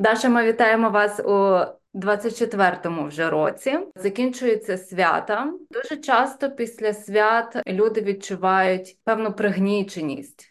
Даша, ми вітаємо вас у 24-му вже році. Закінчується свята. Дуже часто після свят люди відчувають певну пригніченість.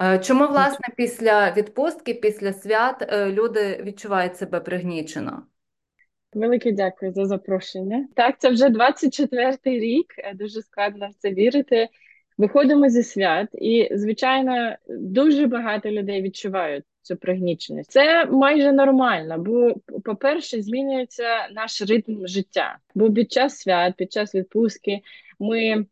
Е, чому, власне, після відпустки, після свят е, люди відчувають себе пригнічено? Велике дякую за запрошення. Так, це вже 24-й рік. Е, дуже складно в це вірити. Виходимо зі свят, і звичайно, дуже багато людей відчувають цю пригніченість. Це майже нормально, бо, по-перше, змінюється наш ритм життя. Бо під час свят, під час відпустки, ми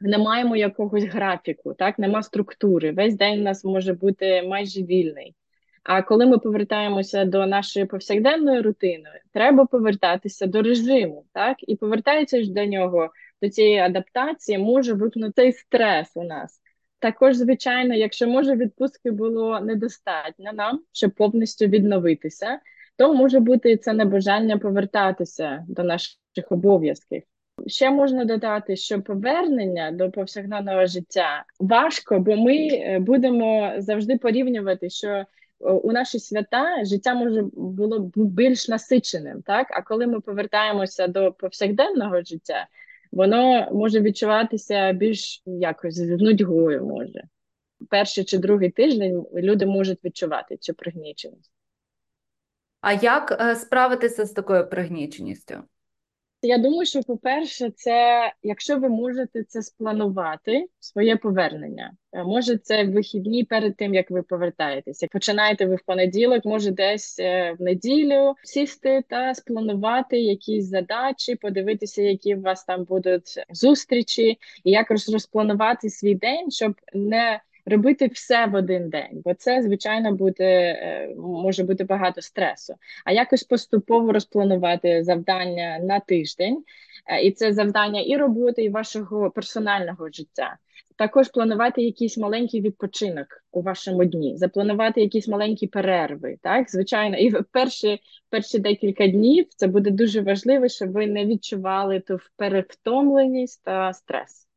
не маємо якогось графіку, так нема структури. Весь день у нас може бути майже вільний. А коли ми повертаємося до нашої повсякденної рутини, треба повертатися до режиму, так і повертаючись до нього, до цієї адаптації, може випнути стрес у нас. Також, звичайно, якщо може відпустки було недостатньо нам, щоб повністю відновитися, то може бути це небажання повертатися до наших обов'язків. Ще можна додати, що повернення до повсякденного життя важко, бо ми е, будемо завжди порівнювати, що у наші свята життя може було більш насиченим, так а коли ми повертаємося до повсякденного життя, воно може відчуватися більш якось нудьгою. Може перший чи другий тиждень люди можуть відчувати цю пригніченість. А як е, справитися з такою пригніченістю? Я думаю, що по-перше, це якщо ви можете це спланувати, своє повернення, е, може це вихідні перед тим, як ви повертаєтеся. Починаєте ви в понеділок, може десь е, в неділю сісти та спланувати якісь задачі, подивитися, які у вас там будуть зустрічі, і якось розпланувати свій день, щоб не робити все в один день, бо це звичайно буде е, може бути багато стресу. А якось поступово розпланувати завдання на тиждень, е, і це завдання і роботи, і вашого персонального життя. Також планувати якийсь маленький відпочинок у вашому дні, запланувати якісь маленькі перерви. Так, звичайно, і перші перші декілька днів це буде дуже важливо, щоб ви не відчували ту перевтомленість та стрес.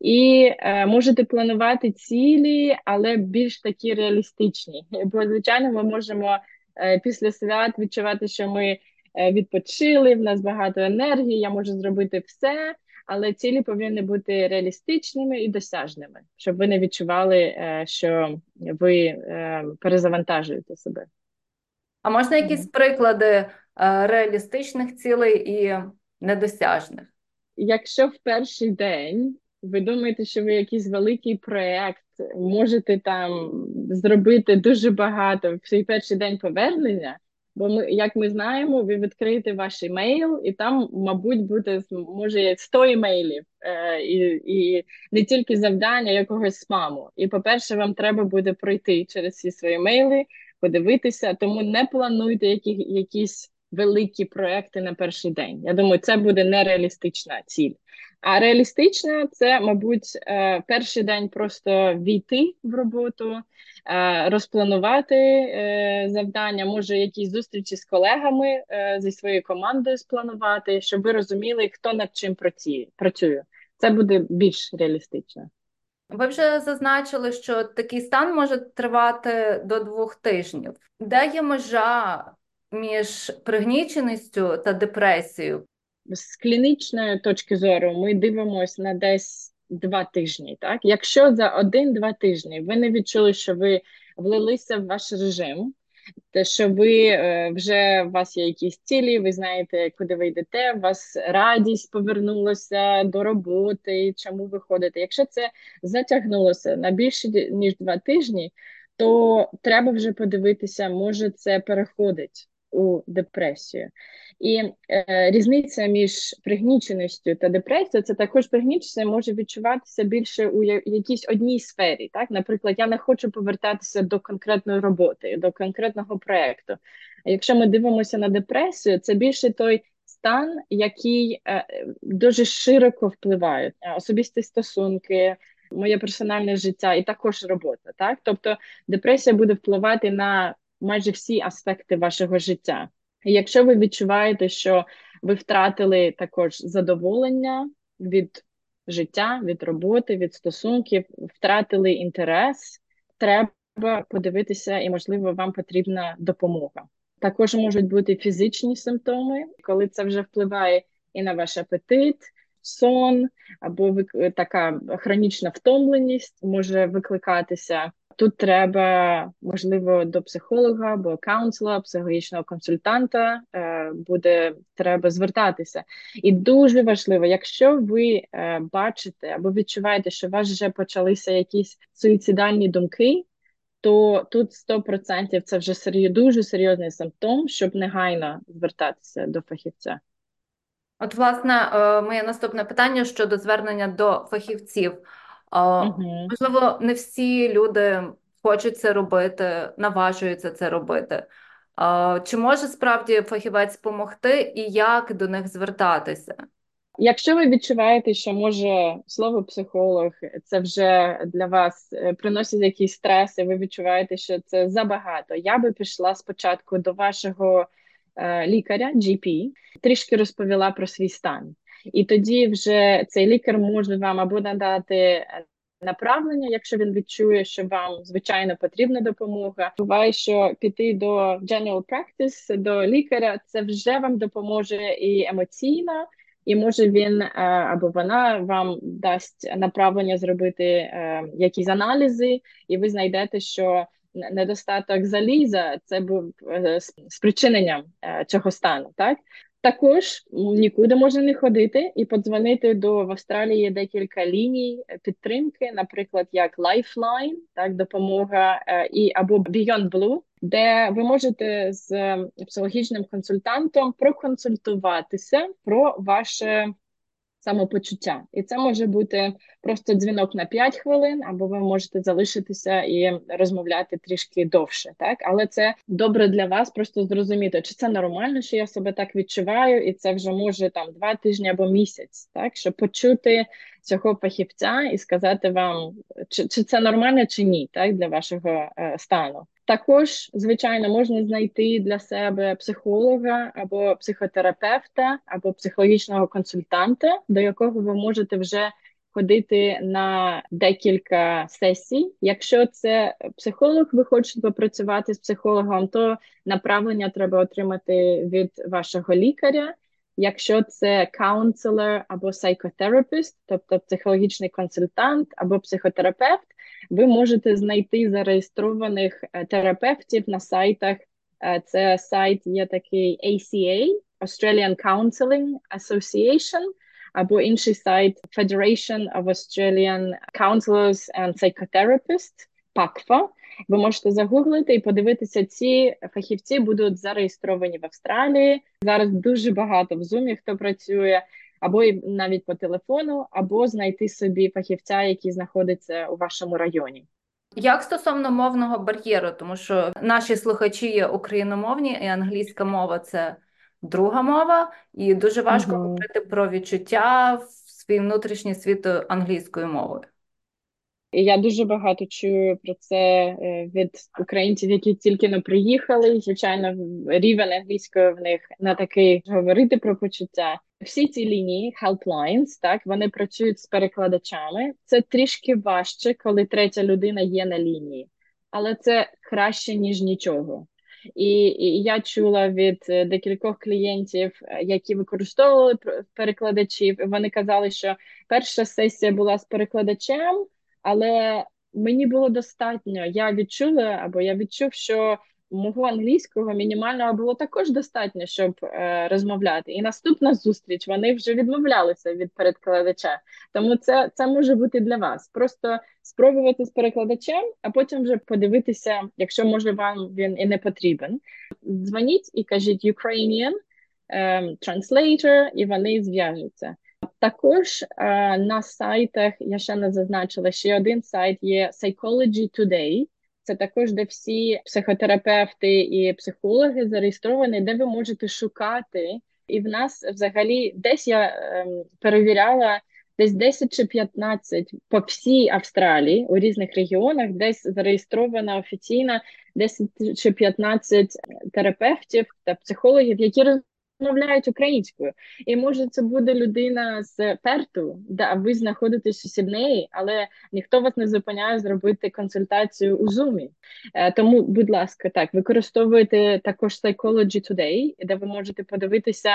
І е, можете планувати цілі, але більш такі реалістичні. Бо, звичайно, ми можемо е, після свят відчувати, що ми е, відпочили, в нас багато енергії, я можу зробити все, але цілі повинні бути реалістичними і досяжними, щоб ви не відчували, е, що ви е, перезавантажуєте себе. А можна якісь приклади е, реалістичних цілей і недосяжних? Якщо в перший день ви думаєте, що ви якийсь великий проєкт можете там зробити дуже багато в свій перший день повернення? Бо ми, як ми знаємо, ви відкриєте ваш емейл, і там, мабуть, буде може 100 емейлів, е, і і не тільки завдання якогось спаму. І, по-перше, вам треба буде пройти через всі свої емейли, подивитися, тому не плануйте які, якісь великі проекти на перший день. Я думаю, це буде нереалістична ціль. А реалістична це, мабуть, е, перший день просто війти в роботу, е, розпланувати е, завдання, може якісь зустрічі з колегами зі своєю командою спланувати, щоб ви розуміли, хто над чим працює. Це буде більш реалістично. Ви вже зазначили, що такий стан може тривати до двох тижнів. Де є межа між пригніченістю та депресією? З клінічної точки зору ми дивимося на десь два тижні. Так, якщо за один-два тижні ви не відчули, що ви влилися в ваш режим, те, що ви е, вже у вас є якісь цілі, ви знаєте, куди ви йдете, у вас радість повернулася до роботи, чому ви ходите. Якщо це затягнулося на більше ніж два тижні, то треба вже подивитися, може це переходить у депресію. І е, різниця між пригніченістю та депресією це також пригнічення може відчуватися більше у якійсь одній сфері. Так, Наприклад, я не хочу повертатися до конкретної роботи, до конкретного проєкту. А якщо ми дивимося на депресію, це більше той стан, який е, дуже широко впливає, особисті стосунки. Моє персональне життя і також робота, так тобто депресія буде впливати на майже всі аспекти вашого життя. І якщо ви відчуваєте, що ви втратили також задоволення від життя, від роботи, від стосунків, втратили інтерес, треба подивитися, і, можливо, вам потрібна допомога. Також можуть бути фізичні симптоми, коли це вже впливає і на ваш апетит, сон або така хронічна втомленість може викликатися. Тут треба, можливо, до психолога або каунсела, психологічного консультанта е, буде треба звертатися. І дуже важливо, якщо ви е, бачите або відчуваєте, що у вас вже почалися якісь суїцидальні думки, то тут 100% це вже серйоз, дуже серйозний симптом, щоб негайно звертатися до фахівця. От, власне, е, моє наступне питання щодо звернення до фахівців. Угу. Можливо, не всі люди хочуть це робити, наважуються це робити. Чи може справді фахівець допомогти і як до них звертатися? Якщо ви відчуваєте, що може слово психолог це вже для вас е, приносить якісь стреси, ви відчуваєте, що це забагато. Я би пішла спочатку до вашого е, лікаря, GP, трішки розповіла про свій стан. І тоді вже цей лікар може вам або надати е, направлення, якщо він відчує, що вам звичайно потрібна допомога. Буває, що піти до general practice, до лікаря, це вже вам допоможе і емоційно. І може він е, або вона вам дасть направлення зробити е, якісь аналізи, і ви знайдете, що недостаток заліза це був спричиненням цього стану. Так також нікуди можна не ходити і подзвонити до в Австралії декілька ліній підтримки, наприклад, як Lifeline, так допомога і або Beyond Blue, де ви можете з психологічним консультантом проконсультуватися про ваше самопочуття. І це може бути просто дзвінок на 5 хвилин, або ви можете залишитися і розмовляти трішки довше. Так, але це добре для вас, просто зрозуміти, чи це нормально, що я себе так відчуваю, і це вже може там два тижні або місяць, так щоб почути цього фахівця і сказати вам, чи чи це нормально, чи ні, так для вашого е, стану. Також, звичайно, можна знайти для себе психолога або психотерапевта, або психологічного консультанта, до якого ви можете вже ходити на декілька сесій. Якщо це психолог, ви хочете попрацювати з психологом, то направлення треба отримати від вашого лікаря. Якщо це counsellor або psychotherapist, тобто психологічний консультант або психотерапевт, ви можете знайти зареєстрованих е, терапевтів на сайтах. Е, це сайт є такий ACA, Australian Counseling Association, або інший сайт Federation of Australian Counselors and Psychotherapists, PACFA. Ви можете загуглити і подивитися, ці фахівці будуть зареєстровані в Австралії. Зараз дуже багато в Zoom, хто працює або навіть по телефону, або знайти собі фахівця, який знаходиться у вашому районі. Як стосовно мовного бар'єру, тому що наші слухачі є україномовні, і англійська мова це друга мова, і дуже важко uh говорити про відчуття в свій внутрішній світ англійською мовою. Я дуже багато чую про це е, від українців, які тільки не приїхали. Звичайно, рівень англійської в них на такий говорити про почуття. Всі ці лінії helplines, так вони працюють з перекладачами. Це трішки важче, коли третя людина є на лінії, але це краще ніж нічого. І, і я чула від е, декількох клієнтів, е, які використовували перекладачів. Вони казали, що перша сесія була з перекладачем, але мені було достатньо. Я відчула або я відчув, що мого англійського мінімального було також достатньо, щоб е, розмовляти. І наступна зустріч вони вже відмовлялися від перекладача. Тому це це може бути для вас. Просто спробувати з перекладачем, а потім вже подивитися, якщо може вам він і не потрібен. Дзвоніть і кажіть Ukrainian um, translator, і вони зв'яжуться. Також е, на сайтах я ще не зазначила ще один сайт є Psychology Today. Це також, де всі психотерапевти і психологи зареєстровані, де ви можете шукати. І в нас взагалі десь я е, перевіряла десь 10 чи 15 по всій Австралії у різних регіонах, десь зареєстрована офіційно 10 чи 15 терапевтів та психологів, які розмовляють українською. І може це буде людина з Перту, да ви знаходитесь у Сіднеї, але ніхто вас не зупиняє зробити консультацію у Zoom. Е, тому, будь ласка, так використовуйте також Psychology Today, де ви можете подивитися,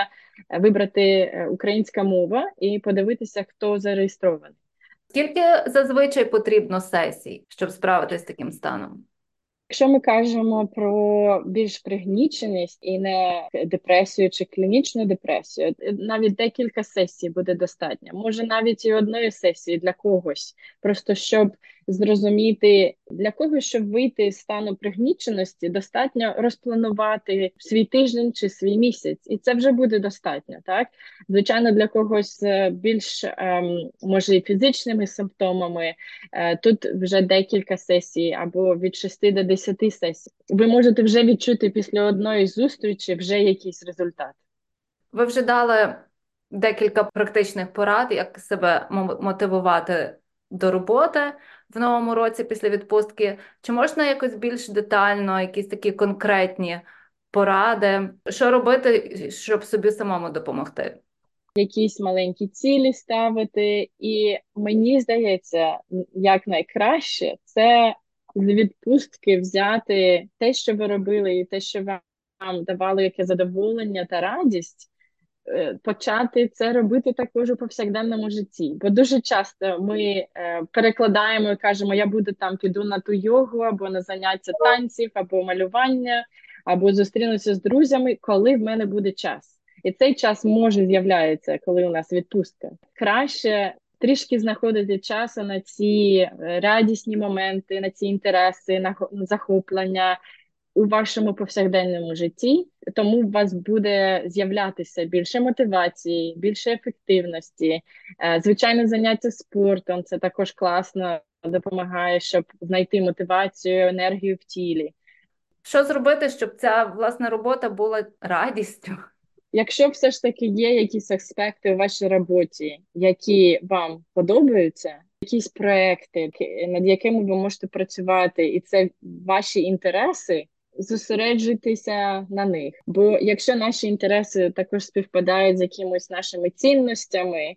е, вибрати е, українська мова і подивитися, хто зареєстрований. Скільки зазвичай потрібно сесій, щоб справитися з таким станом? Якщо ми кажемо про більш пригніченість і не депресію чи клінічну депресію, навіть декілька сесій буде достатньо. Може навіть і одної сесії для когось, просто щоб зрозуміти для кого, щоб вийти з стану пригніченості, достатньо розпланувати свій тиждень чи свій місяць, і це вже буде достатньо. Так звичайно, для когось е, більш ем, може фізичними симптомами. Е, тут вже декілька сесій або від 6 до 10 сесій. Ви можете вже відчути після одної зустрічі вже якийсь результат. Ви вже дали декілька практичних порад, як себе мотивувати до роботи в новому році після відпустки. Чи можна якось більш детально, якісь такі конкретні поради, що робити, щоб собі самому допомогти? Якісь маленькі цілі ставити, і мені здається, як найкраще це з відпустки взяти те, що ви робили, і те, що вам давало яке задоволення та радість, почати це робити також у повсякденному житті. Бо дуже часто ми е, перекладаємо і кажемо, я буду там, піду на ту йогу, або на заняття танців, або малювання, або зустрінуся з друзями, коли в мене буде час. І цей час може з'являється, коли у нас відпустка. Краще трішки знаходити часу на ці е, радісні моменти, на ці інтереси, на захоплення, у вашому повсякденному житті, тому у вас буде з'являтися більше мотивації, більше ефективності. Е, звичайно, заняття спортом це також класно допомагає, щоб знайти мотивацію, енергію в тілі. Що зробити, щоб ця власна робота була радістю? Якщо все ж таки є якісь аспекти у вашій роботі, які вам подобаються, якісь проекти, над якими ви можете працювати, і це ваші інтереси, зосереджуйтеся на них. Бо якщо наші інтереси також співпадають з якимось нашими цінностями,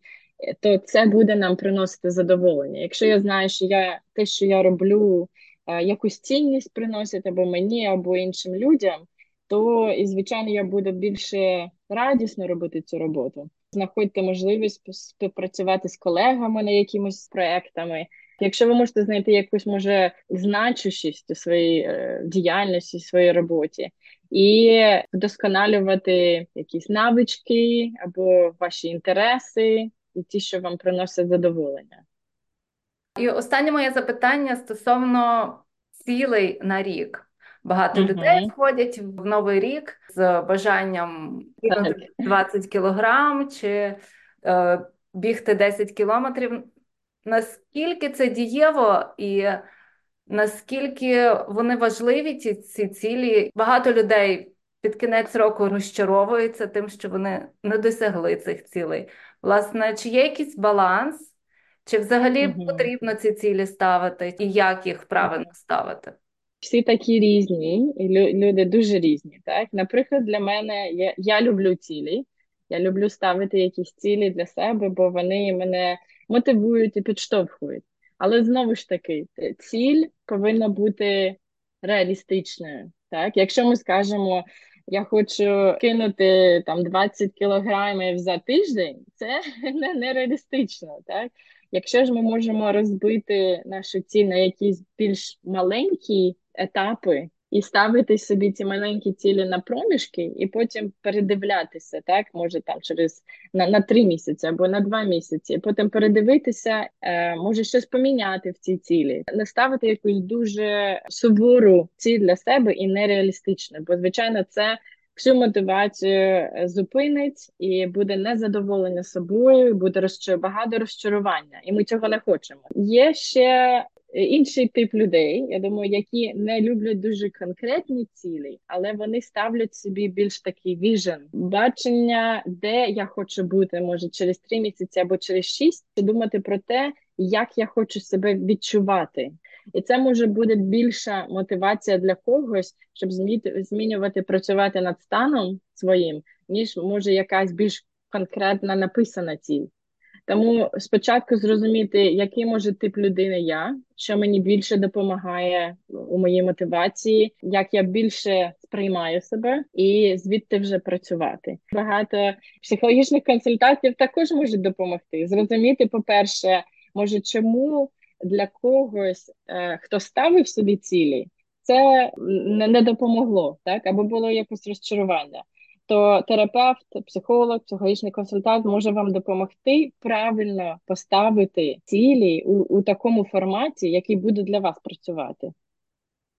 то це буде нам приносити задоволення. Якщо я знаю, що я те, що я роблю, е, якусь цінність приносить або мені, або іншим людям, то і звичайно я буду більше радісно робити цю роботу. Знаходьте можливість співпрацювати з колегами на якимось проектами. Якщо ви можете знайти якусь може значущість у своїй е, діяльності, своїй роботі, і вдосконалювати якісь навички або ваші інтереси, і ті, що вам приносять задоволення. І останнє моє запитання стосовно цілей на рік. Багато uh-huh. людей входять в новий рік з бажанням 20 кілограм чи е, бігти 10 кілометрів наскільки це дієво і наскільки вони важливі, ці, ці цілі. Багато людей під кінець року розчаровуються тим, що вони не досягли цих цілей. Власне, чи є якийсь баланс, чи взагалі угу. потрібно ці цілі ставити, і як їх правильно ставити? Всі такі різні, і люди дуже різні. Так, наприклад, для мене я, я люблю цілі. Я люблю ставити якісь цілі для себе, бо вони мене мотивують і підштовхують. Але знову ж таки, ціль повинна бути реалістичною. Так? Якщо ми скажемо, я хочу кинути там 20 кілограмів за тиждень, це не, не? Якщо ж ми можемо розбити нашу ціль на якісь більш маленькі етапи, і ставити собі ці маленькі цілі на проміжки, і потім передивлятися, так може там через на на три місяці або на два місяці. Потім передивитися, е, може щось поміняти в цій цілі, не ставити якусь дуже сувору ціль для себе і нереалістичну, бо звичайно це. Всю мотивацію е, зупинить і буде незадоволення собою, буде розчар... багато розчарування, і ми цього не хочемо. Є ще інший тип людей, я думаю, які не люблять дуже конкретні цілі, але вони ставлять собі більш такий віжен, бачення, де я хочу бути, може через три місяці або через шість, думати про те, як я хочу себе відчувати. І це може бути більша мотивація для когось, щоб змінювати, працювати над станом своїм, ніж може якась більш конкретна написана ціль. Тому спочатку зрозуміти, який може тип людини я, що мені більше допомагає у моїй мотивації, як я більше сприймаю себе, і звідти вже працювати. Багато психологічних консультацій також можуть допомогти. Зрозуміти, по-перше, може, чому для когось, е, хто ставив собі цілі, це не допомогло, так або було якось розчарування то терапевт, психолог, психологічний консультант може вам допомогти правильно поставити цілі у, у такому форматі, який буде для вас працювати.